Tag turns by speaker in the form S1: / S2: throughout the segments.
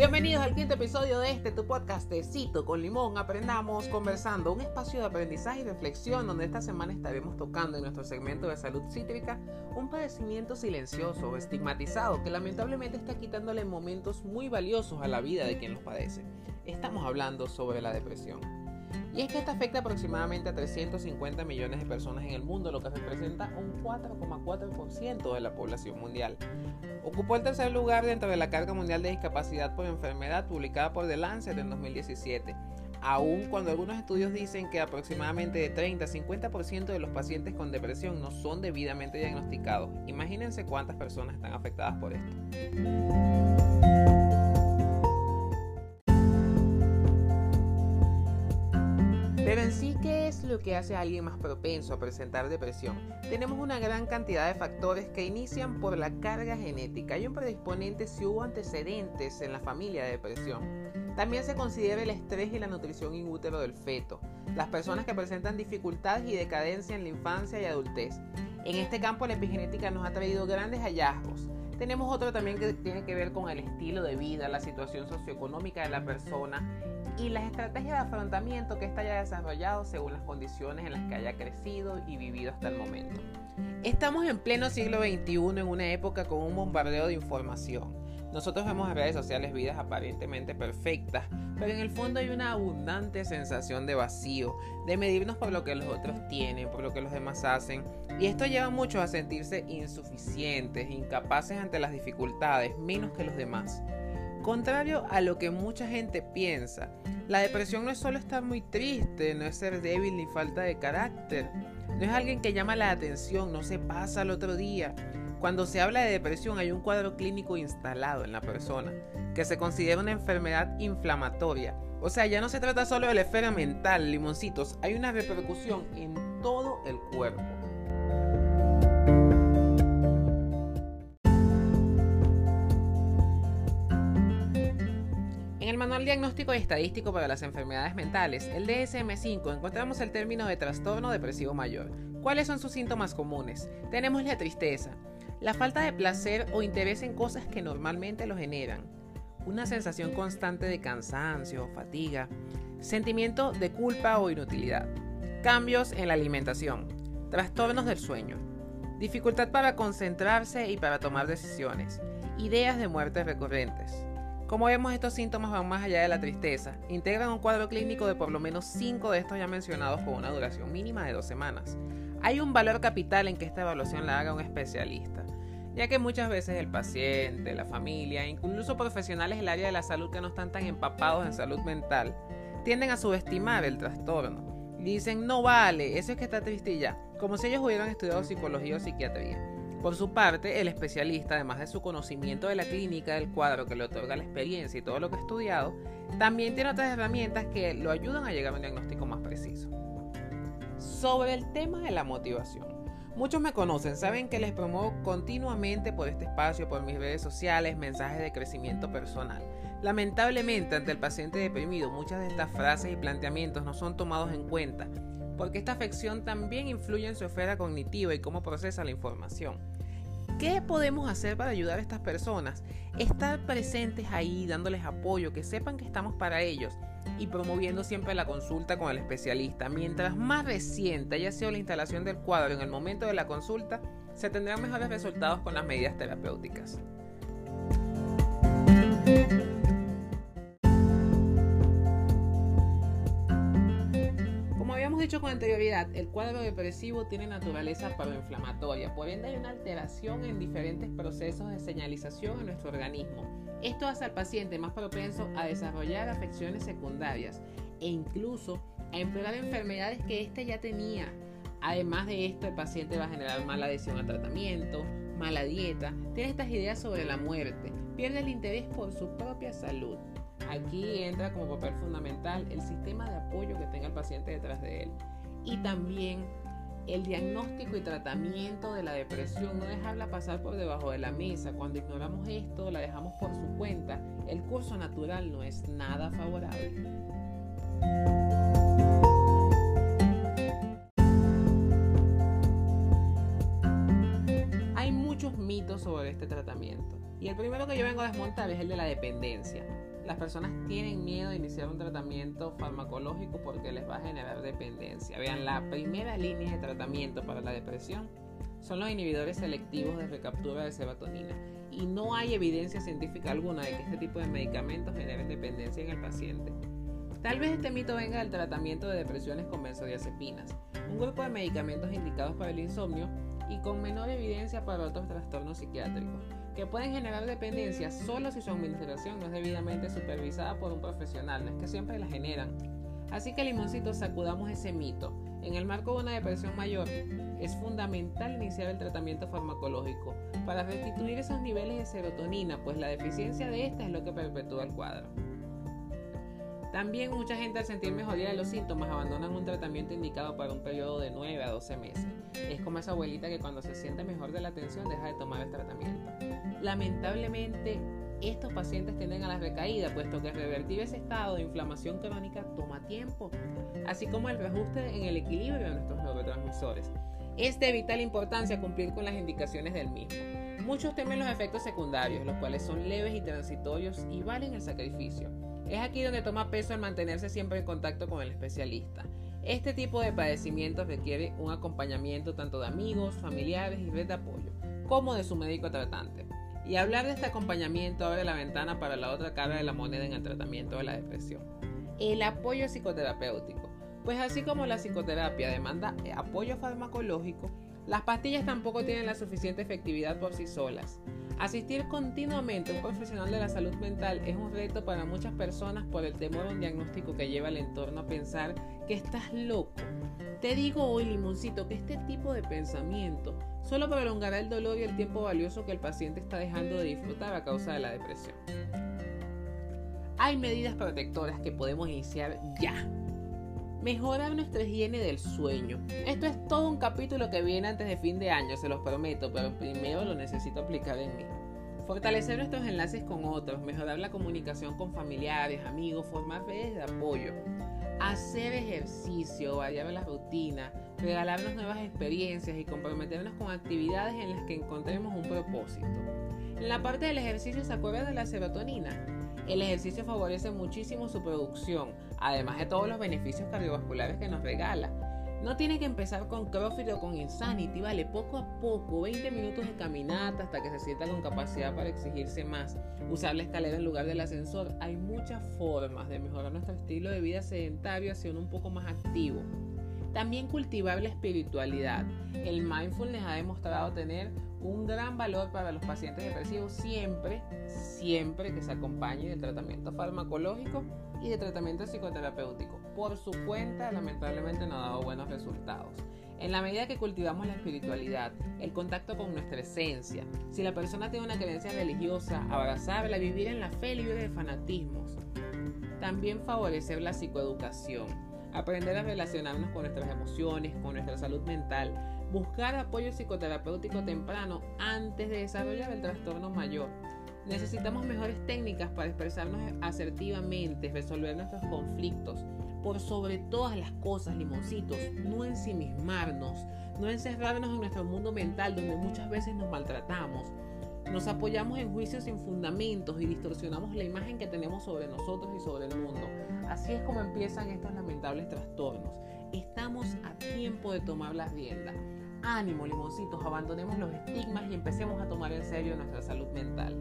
S1: Bienvenidos al quinto episodio de este tu podcast de Cito con Limón. Aprendamos conversando, un espacio de aprendizaje y reflexión donde esta semana estaremos tocando en nuestro segmento de salud cítrica un padecimiento silencioso estigmatizado que lamentablemente está quitándole momentos muy valiosos a la vida de quien los padece. Estamos hablando sobre la depresión. Y es que esta afecta aproximadamente a 350 millones de personas en el mundo, lo que representa un 4,4% de la población mundial. Ocupó el tercer lugar dentro de la carga mundial de discapacidad por enfermedad publicada por The Lancet en 2017. Aun cuando algunos estudios dicen que aproximadamente de 30 a 50% de los pacientes con depresión no son debidamente diagnosticados, imagínense cuántas personas están afectadas por esto. Pero en sí, ¿qué es lo que hace a alguien más propenso a presentar depresión? Tenemos una gran cantidad de factores que inician por la carga genética. Hay un predisponente si hubo antecedentes en la familia de depresión. También se considera el estrés y la nutrición in útero del feto. Las personas que presentan dificultades y decadencia en la infancia y adultez. En este campo la epigenética nos ha traído grandes hallazgos. Tenemos otro también que tiene que ver con el estilo de vida, la situación socioeconómica de la persona y las estrategias de afrontamiento que ésta haya desarrollado según las condiciones en las que haya crecido y vivido hasta el momento. Estamos en pleno siglo XXI en una época con un bombardeo de información. Nosotros vemos en redes sociales vidas aparentemente perfectas, pero en el fondo hay una abundante sensación de vacío, de medirnos por lo que los otros tienen, por lo que los demás hacen, y esto lleva a muchos a sentirse insuficientes, incapaces ante las dificultades, menos que los demás. Contrario a lo que mucha gente piensa, la depresión no es solo estar muy triste, no es ser débil ni falta de carácter, no es alguien que llama la atención, no se pasa al otro día. Cuando se habla de depresión hay un cuadro clínico instalado en la persona, que se considera una enfermedad inflamatoria. O sea, ya no se trata solo de la esfera mental, limoncitos, hay una repercusión en todo el cuerpo. el Manual Diagnóstico y Estadístico para las Enfermedades Mentales, el DSM-5, encontramos el término de trastorno depresivo mayor. ¿Cuáles son sus síntomas comunes? Tenemos la tristeza, la falta de placer o interés en cosas que normalmente lo generan, una sensación constante de cansancio, fatiga, sentimiento de culpa o inutilidad, cambios en la alimentación, trastornos del sueño, dificultad para concentrarse y para tomar decisiones, ideas de muerte recurrentes, como vemos, estos síntomas van más allá de la tristeza. Integran un cuadro clínico de por lo menos 5 de estos ya mencionados con una duración mínima de dos semanas. Hay un valor capital en que esta evaluación la haga un especialista, ya que muchas veces el paciente, la familia, incluso profesionales del área de la salud que no están tan empapados en salud mental, tienden a subestimar el trastorno. Dicen, no vale, eso es que está triste ya, como si ellos hubieran estudiado psicología o psiquiatría. Por su parte, el especialista, además de su conocimiento de la clínica del cuadro que le otorga la experiencia y todo lo que ha estudiado, también tiene otras herramientas que lo ayudan a llegar a un diagnóstico más preciso. Sobre el tema de la motivación. Muchos me conocen, saben que les promuevo continuamente por este espacio, por mis redes sociales, mensajes de crecimiento personal. Lamentablemente, ante el paciente deprimido, muchas de estas frases y planteamientos no son tomados en cuenta porque esta afección también influye en su esfera cognitiva y cómo procesa la información. ¿Qué podemos hacer para ayudar a estas personas? Estar presentes ahí, dándoles apoyo, que sepan que estamos para ellos y promoviendo siempre la consulta con el especialista. Mientras más reciente haya sido la instalación del cuadro en el momento de la consulta, se tendrán mejores resultados con las medidas terapéuticas. Dicho con anterioridad, el cuadro depresivo tiene naturaleza proinflamatoria, por ende hay una alteración en diferentes procesos de señalización en nuestro organismo. Esto hace al paciente más propenso a desarrollar afecciones secundarias e incluso a empeorar enfermedades que éste ya tenía. Además de esto, el paciente va a generar mala adhesión al tratamiento, mala dieta, tiene estas ideas sobre la muerte, pierde el interés por su propia salud Aquí entra como papel fundamental el sistema de apoyo que tenga el paciente detrás de él. Y también el diagnóstico y tratamiento de la depresión, no dejarla pasar por debajo de la mesa. Cuando ignoramos esto, la dejamos por su cuenta, el curso natural no es nada favorable. Hay muchos mitos sobre este tratamiento. Y el primero que yo vengo a desmontar es el de la dependencia. Las personas tienen miedo de iniciar un tratamiento farmacológico porque les va a generar dependencia. Vean, la primera línea de tratamiento para la depresión son los inhibidores selectivos de recaptura de serotonina y no hay evidencia científica alguna de que este tipo de medicamentos generen dependencia en el paciente. Tal vez este mito venga del tratamiento de depresiones con benzodiazepinas, un grupo de medicamentos indicados para el insomnio y con menor evidencia para otros trastornos psiquiátricos, que pueden generar dependencia solo si su administración no es debidamente supervisada por un profesional, no es que siempre la generan. Así que limoncito, sacudamos ese mito. En el marco de una depresión mayor, es fundamental iniciar el tratamiento farmacológico para restituir esos niveles de serotonina, pues la deficiencia de esta es lo que perpetúa el cuadro. También mucha gente al sentir mejoría de los síntomas abandonan un tratamiento indicado para un periodo de 9 a 12 meses. Es como esa abuelita que cuando se siente mejor de la atención deja de tomar el tratamiento. Lamentablemente, estos pacientes tienden a la recaída, puesto que revertir ese estado de inflamación crónica toma tiempo, así como el reajuste en el equilibrio de nuestros neurotransmisores. Es de vital importancia cumplir con las indicaciones del mismo. Muchos temen los efectos secundarios, los cuales son leves y transitorios y valen el sacrificio. Es aquí donde toma peso el mantenerse siempre en contacto con el especialista. Este tipo de padecimientos requiere un acompañamiento tanto de amigos, familiares y red de apoyo, como de su médico tratante. Y hablar de este acompañamiento abre la ventana para la otra cara de la moneda en el tratamiento de la depresión. El apoyo psicoterapéutico. Pues así como la psicoterapia demanda apoyo farmacológico, las pastillas tampoco tienen la suficiente efectividad por sí solas. Asistir continuamente a un profesional de la salud mental es un reto para muchas personas por el temor a un diagnóstico que lleva al entorno a pensar que estás loco. Te digo hoy, limoncito, que este tipo de pensamiento solo prolongará el dolor y el tiempo valioso que el paciente está dejando de disfrutar a causa de la depresión. Hay medidas protectoras que podemos iniciar ya Mejorar nuestra higiene del sueño. Esto es todo un capítulo que viene antes de fin de año, se los prometo, pero primero lo necesito aplicar en mí. Fortalecer nuestros enlaces con otros, mejorar la comunicación con familiares, amigos, formar redes de apoyo. Hacer ejercicio, variar la rutina, regalarnos nuevas experiencias y comprometernos con actividades en las que encontremos un propósito. En la parte del ejercicio se acuerda de la serotonina. El ejercicio favorece muchísimo su producción, además de todos los beneficios cardiovasculares que nos regala. No tiene que empezar con CrossFit o con Insanity, vale, poco a poco, 20 minutos de caminata hasta que se sienta con capacidad para exigirse más. Usar la escalera en lugar del ascensor. Hay muchas formas de mejorar nuestro estilo de vida sedentario hacia un poco más activo. También cultivar la espiritualidad. El mindfulness ha demostrado tener un gran valor para los pacientes depresivos siempre, siempre que se acompañe de tratamiento farmacológico y de tratamiento psicoterapéutico. Por su cuenta, lamentablemente no ha dado buenos resultados. En la medida que cultivamos la espiritualidad, el contacto con nuestra esencia, si la persona tiene una creencia religiosa, abrazarla, vivir en la fe libre de fanatismos. También favorecer la psicoeducación, aprender a relacionarnos con nuestras emociones, con nuestra salud mental, buscar apoyo psicoterapéutico temprano antes de desarrollar el trastorno mayor. Necesitamos mejores técnicas para expresarnos asertivamente, resolver nuestros conflictos. Por sobre todas las cosas, limoncitos, no ensimismarnos, no encerrarnos en nuestro mundo mental donde muchas veces nos maltratamos. Nos apoyamos en juicios sin fundamentos y distorsionamos la imagen que tenemos sobre nosotros y sobre el mundo. Así es como empiezan estos lamentables trastornos. Estamos a tiempo de tomar las riendas. Ánimo, limoncitos, abandonemos los estigmas y empecemos a tomar en serio nuestra salud mental.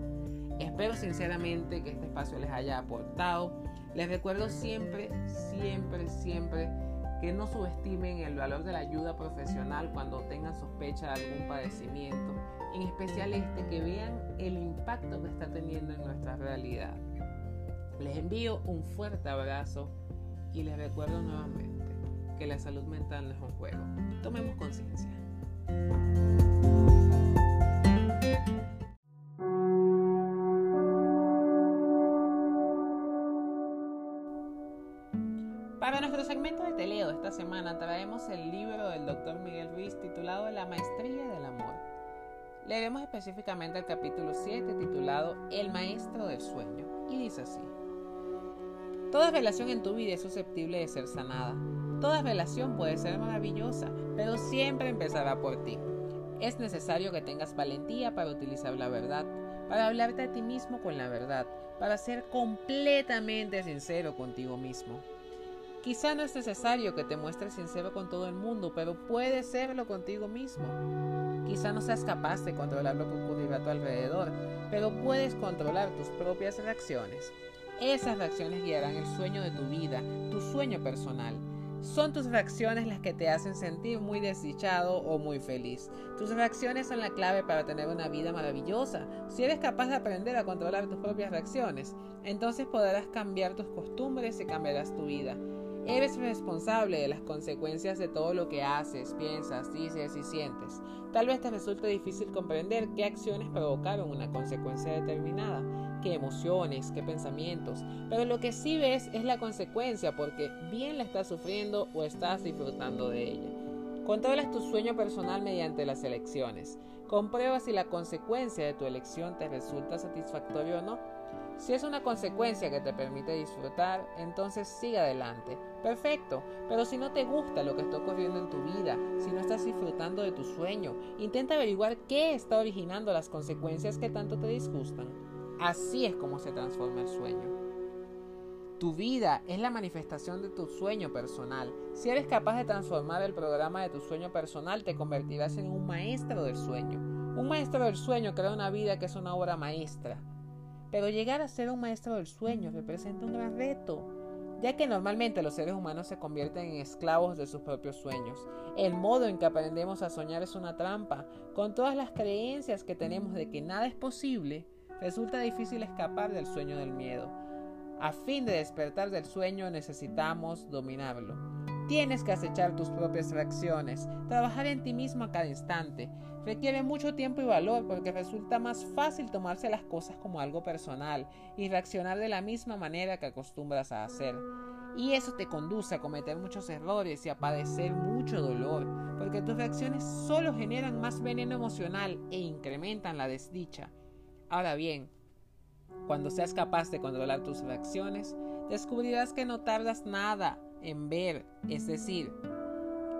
S1: Espero sinceramente que este espacio les haya aportado. Les recuerdo siempre, siempre, siempre que no subestimen el valor de la ayuda profesional cuando tengan sospecha de algún padecimiento, en especial este, que vean el impacto que está teniendo en nuestra realidad. Les envío un fuerte abrazo y les recuerdo nuevamente que la salud mental no es un juego. Tomemos conciencia. Para nuestro segmento de teleo esta semana traemos el libro del Dr. Miguel Ruiz titulado La Maestría del Amor. Leeremos específicamente el capítulo 7 titulado El Maestro del Sueño y dice así. Toda relación en tu vida es susceptible de ser sanada. Toda relación puede ser maravillosa, pero siempre empezará por ti. Es necesario que tengas valentía para utilizar la verdad, para hablarte a ti mismo con la verdad, para ser completamente sincero contigo mismo. Quizá no es necesario que te muestres sincero con todo el mundo, pero puedes serlo contigo mismo. Quizá no seas capaz de controlar lo que ocurrirá a tu alrededor, pero puedes controlar tus propias reacciones. Esas reacciones guiarán el sueño de tu vida, tu sueño personal. Son tus reacciones las que te hacen sentir muy desdichado o muy feliz. Tus reacciones son la clave para tener una vida maravillosa. Si eres capaz de aprender a controlar tus propias reacciones, entonces podrás cambiar tus costumbres y cambiarás tu vida. Eres responsable de las consecuencias de todo lo que haces, piensas, dices y sientes. Tal vez te resulte difícil comprender qué acciones provocaron una consecuencia determinada, qué emociones, qué pensamientos, pero lo que sí ves es la consecuencia porque bien la estás sufriendo o estás disfrutando de ella. Controlas tu sueño personal mediante las elecciones. Comprueba si la consecuencia de tu elección te resulta satisfactoria o no. Si es una consecuencia que te permite disfrutar, entonces sigue adelante. Perfecto, pero si no te gusta lo que está ocurriendo en tu vida, si no estás disfrutando de tu sueño, intenta averiguar qué está originando las consecuencias que tanto te disgustan. Así es como se transforma el sueño. Tu vida es la manifestación de tu sueño personal. Si eres capaz de transformar el programa de tu sueño personal, te convertirás en un maestro del sueño. Un maestro del sueño crea una vida que es una obra maestra. Pero llegar a ser un maestro del sueño representa un gran reto, ya que normalmente los seres humanos se convierten en esclavos de sus propios sueños. El modo en que aprendemos a soñar es una trampa. Con todas las creencias que tenemos de que nada es posible, resulta difícil escapar del sueño del miedo. A fin de despertar del sueño necesitamos dominarlo. Tienes que acechar tus propias reacciones, trabajar en ti mismo a cada instante. Requiere mucho tiempo y valor porque resulta más fácil tomarse las cosas como algo personal y reaccionar de la misma manera que acostumbras a hacer. Y eso te conduce a cometer muchos errores y a padecer mucho dolor, porque tus reacciones solo generan más veneno emocional e incrementan la desdicha. Ahora bien, cuando seas capaz de controlar tus reacciones, descubrirás que no tardas nada en ver, es decir,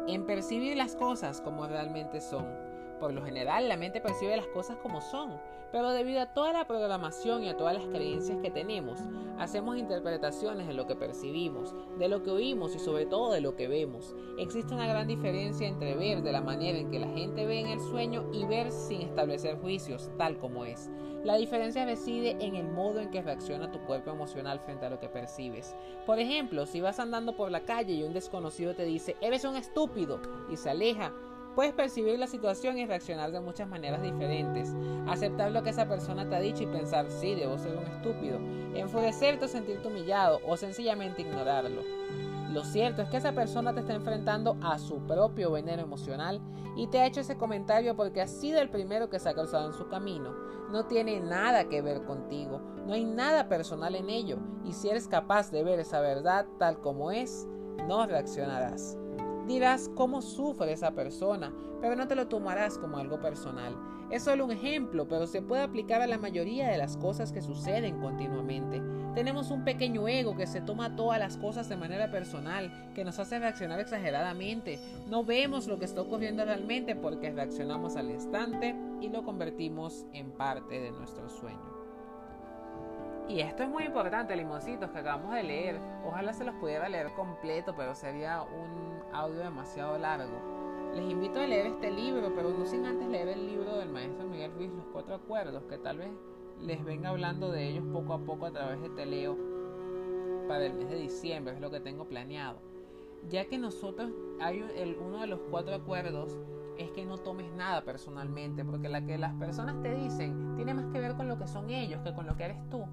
S1: en percibir las cosas como realmente son. Por lo general, la mente percibe las cosas como son, pero debido a toda la programación y a todas las creencias que tenemos, hacemos interpretaciones de lo que percibimos, de lo que oímos y sobre todo de lo que vemos. Existe una gran diferencia entre ver de la manera en que la gente ve en el sueño y ver sin establecer juicios, tal como es. La diferencia reside en el modo en que reacciona tu cuerpo emocional frente a lo que percibes. Por ejemplo, si vas andando por la calle y un desconocido te dice, eres un estúpido, y se aleja, Puedes percibir la situación y reaccionar de muchas maneras diferentes. Aceptar lo que esa persona te ha dicho y pensar, sí, debo ser un estúpido. Enfurecerte o sentirte humillado o sencillamente ignorarlo. Lo cierto es que esa persona te está enfrentando a su propio veneno emocional y te ha hecho ese comentario porque ha sido el primero que se ha cruzado en su camino. No tiene nada que ver contigo, no hay nada personal en ello y si eres capaz de ver esa verdad tal como es, no reaccionarás. Dirás cómo sufre esa persona, pero no te lo tomarás como algo personal. Es solo un ejemplo, pero se puede aplicar a la mayoría de las cosas que suceden continuamente. Tenemos un pequeño ego que se toma todas las cosas de manera personal, que nos hace reaccionar exageradamente. No vemos lo que está ocurriendo realmente porque reaccionamos al instante y lo convertimos en parte de nuestro sueño. Y esto es muy importante, limoncitos, que acabamos de leer. Ojalá se los pudiera leer completo, pero sería un audio demasiado largo. Les invito a leer este libro, pero no sin antes leer el libro del maestro Miguel Ruiz, Los Cuatro Acuerdos, que tal vez les venga hablando de ellos poco a poco a través de Teleo para el mes de diciembre, es lo que tengo planeado. Ya que nosotros, hay el, uno de los cuatro acuerdos es que no tomes nada personalmente, porque la que las personas te dicen tiene más que ver con lo que son ellos que con lo que eres tú.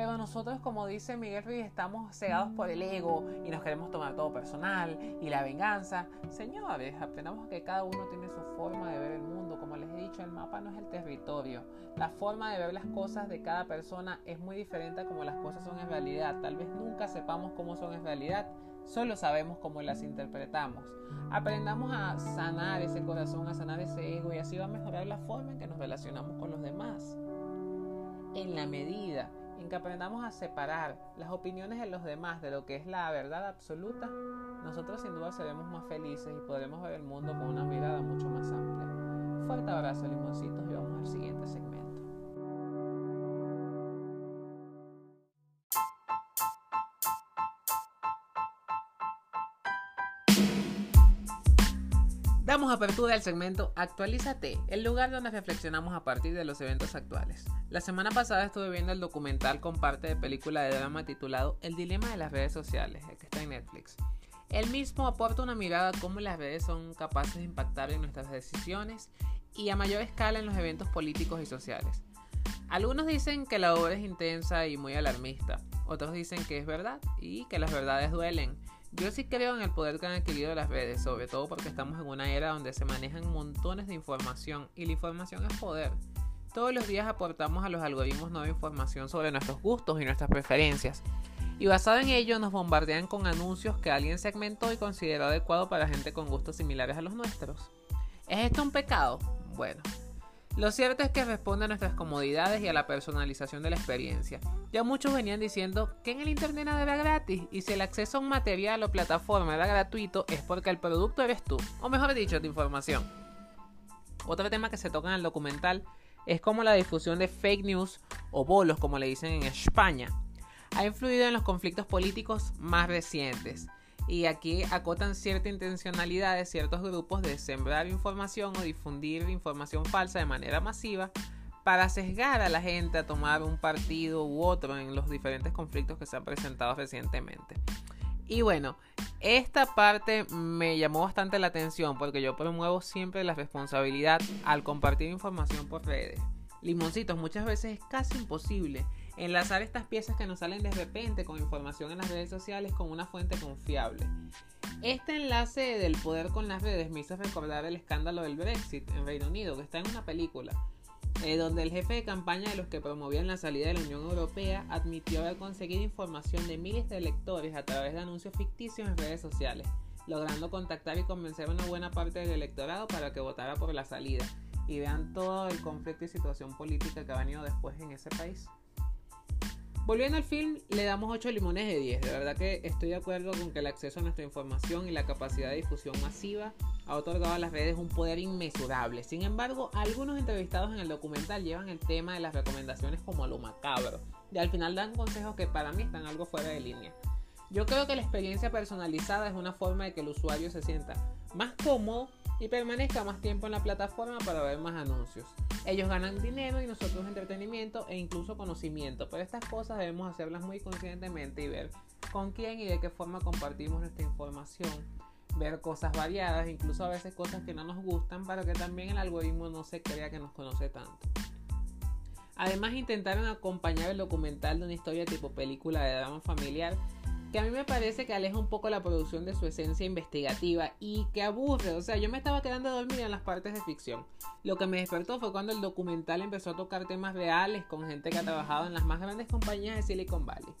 S1: Pero nosotros, como dice Miguel Ruiz, estamos cegados por el ego y nos queremos tomar todo personal y la venganza. Señores, aprendamos que cada uno tiene su forma de ver el mundo. Como les he dicho, el mapa no es el territorio. La forma de ver las cosas de cada persona es muy diferente a como las cosas son en realidad. Tal vez nunca sepamos cómo son en realidad, solo sabemos cómo las interpretamos. Aprendamos a sanar ese corazón, a sanar ese ego y así va a mejorar la forma en que nos relacionamos con los demás. En la medida en que aprendamos a separar las opiniones de los demás de lo que es la verdad absoluta, nosotros sin duda seremos más felices y podremos ver el mundo con una mirada mucho más amplia. Fuerte abrazo, limoncitos, y vamos al siguiente segmento. Damos apertura al segmento Actualízate, el lugar donde reflexionamos a partir de los eventos actuales. La semana pasada estuve viendo el documental con parte de película de drama titulado El dilema de las redes sociales, que está en Netflix. El mismo aporta una mirada a cómo las redes son capaces de impactar en nuestras decisiones y a mayor escala en los eventos políticos y sociales. Algunos dicen que la obra es intensa y muy alarmista, otros dicen que es verdad y que las verdades duelen yo sí creo en el poder que han adquirido las redes, sobre todo porque estamos en una era donde se manejan montones de información y la información es poder. Todos los días aportamos a los algoritmos nueva información sobre nuestros gustos y nuestras preferencias. Y basado en ello nos bombardean con anuncios que alguien segmentó y consideró adecuado para gente con gustos similares a los nuestros. ¿Es esto un pecado? Bueno, lo cierto es que responde a nuestras comodidades y a la personalización de la experiencia. Ya muchos venían diciendo que en el Internet nada era gratis y si el acceso a un material o plataforma era gratuito es porque el producto eres tú, o mejor dicho, tu información. Otro tema que se toca en el documental es cómo la difusión de fake news o bolos, como le dicen en España, ha influido en los conflictos políticos más recientes y aquí acotan cierta intencionalidad de ciertos grupos de sembrar información o difundir información falsa de manera masiva para sesgar a la gente a tomar un partido u otro en los diferentes conflictos que se han presentado recientemente. Y bueno, esta parte me llamó bastante la atención porque yo promuevo siempre la responsabilidad al compartir información por redes. Limoncitos, muchas veces es casi imposible enlazar estas piezas que nos salen de repente con información en las redes sociales con una fuente confiable. Este enlace del poder con las redes me hizo recordar el escándalo del Brexit en Reino Unido, que está en una película, eh, donde el jefe de campaña de los que promovían la salida de la Unión Europea admitió haber conseguido información de miles de electores a través de anuncios ficticios en redes sociales, logrando contactar y convencer a una buena parte del electorado para que votara por la salida. Y vean todo el conflicto y situación política que ha venido después en ese país. Volviendo al film, le damos 8 limones de 10. De verdad que estoy de acuerdo con que el acceso a nuestra información y la capacidad de difusión masiva ha otorgado a las redes un poder inmesurable. Sin embargo, algunos entrevistados en el documental llevan el tema de las recomendaciones como a lo macabro. Y al final dan consejos que para mí están algo fuera de línea. Yo creo que la experiencia personalizada es una forma de que el usuario se sienta más cómodo y permanezca más tiempo en la plataforma para ver más anuncios. Ellos ganan dinero y nosotros entretenimiento e incluso conocimiento, pero estas cosas debemos hacerlas muy conscientemente y ver con quién y de qué forma compartimos nuestra información, ver cosas variadas, incluso a veces cosas que no nos gustan para que también el algoritmo no se crea que nos conoce tanto. Además intentaron acompañar el documental de una historia tipo película de drama familiar que a mí me parece que aleja un poco la producción de su esencia investigativa y que aburre. O sea, yo me estaba quedando dormida en las partes de ficción. Lo que me despertó fue cuando el documental empezó a tocar temas reales con gente que ha trabajado en las más grandes compañías de Silicon Valley.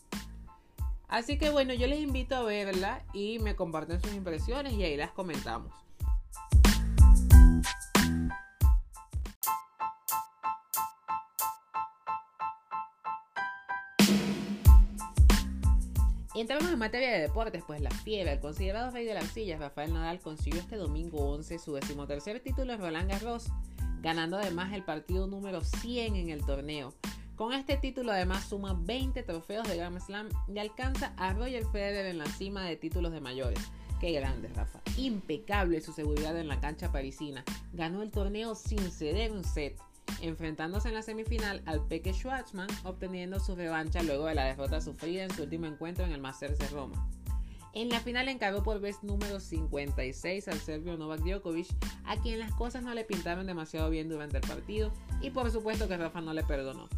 S1: Así que bueno, yo les invito a verla y me comparten sus impresiones y ahí las comentamos. Y entramos en materia de deportes, pues la fiera, el considerado rey de la arcilla, Rafael Nadal, consiguió este domingo 11 su decimotercer título en Roland Garros, ganando además el partido número 100 en el torneo. Con este título además suma 20 trofeos de Grand Slam y alcanza a Roger Federer en la cima de títulos de mayores. Qué grande, Rafa. Impecable su seguridad en la cancha parisina. Ganó el torneo sin ceder un set enfrentándose en la semifinal al Peque Schwartzman, obteniendo su revancha luego de la derrota sufrida en su último encuentro en el Masters de Roma. En la final encargó por vez número 56 al serbio Novak Djokovic, a quien las cosas no le pintaron demasiado bien durante el partido y por supuesto que Rafa no le perdonó.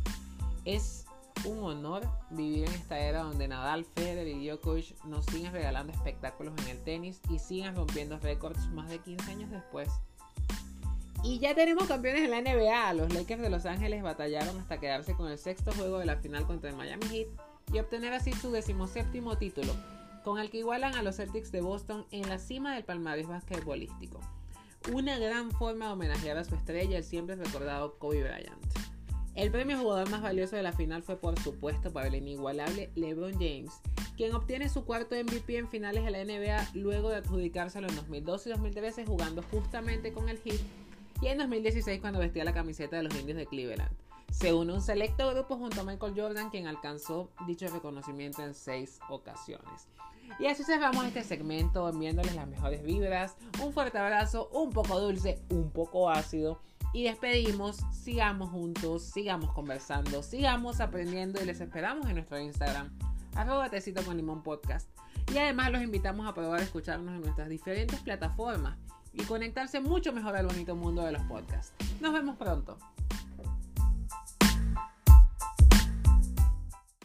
S1: Es un honor vivir en esta era donde Nadal, Federer y Djokovic nos siguen regalando espectáculos en el tenis y siguen rompiendo récords más de 15 años después. Y ya tenemos campeones en la NBA. Los Lakers de Los Ángeles batallaron hasta quedarse con el sexto juego de la final contra el Miami Heat y obtener así su decimoséptimo título, con el que igualan a los Celtics de Boston en la cima del palmarés basquetbolístico. Una gran forma de homenajear a su estrella, el siempre recordado Kobe Bryant. El premio jugador más valioso de la final fue por supuesto para el inigualable LeBron James, quien obtiene su cuarto MVP en finales de la NBA luego de adjudicárselo en 2012 y 2013 jugando justamente con el Heat y en 2016 cuando vestía la camiseta de los indios de Cleveland. Se une un selecto grupo junto a Michael Jordan, quien alcanzó dicho reconocimiento en seis ocasiones. Y así cerramos este segmento enviándoles las mejores vibras, un fuerte abrazo, un poco dulce, un poco ácido. Y despedimos, sigamos juntos, sigamos conversando, sigamos aprendiendo y les esperamos en nuestro Instagram, arroba tecito con limón podcast. Y además los invitamos a probar a escucharnos en nuestras diferentes plataformas y conectarse mucho mejor al bonito mundo de los podcasts. Nos vemos pronto.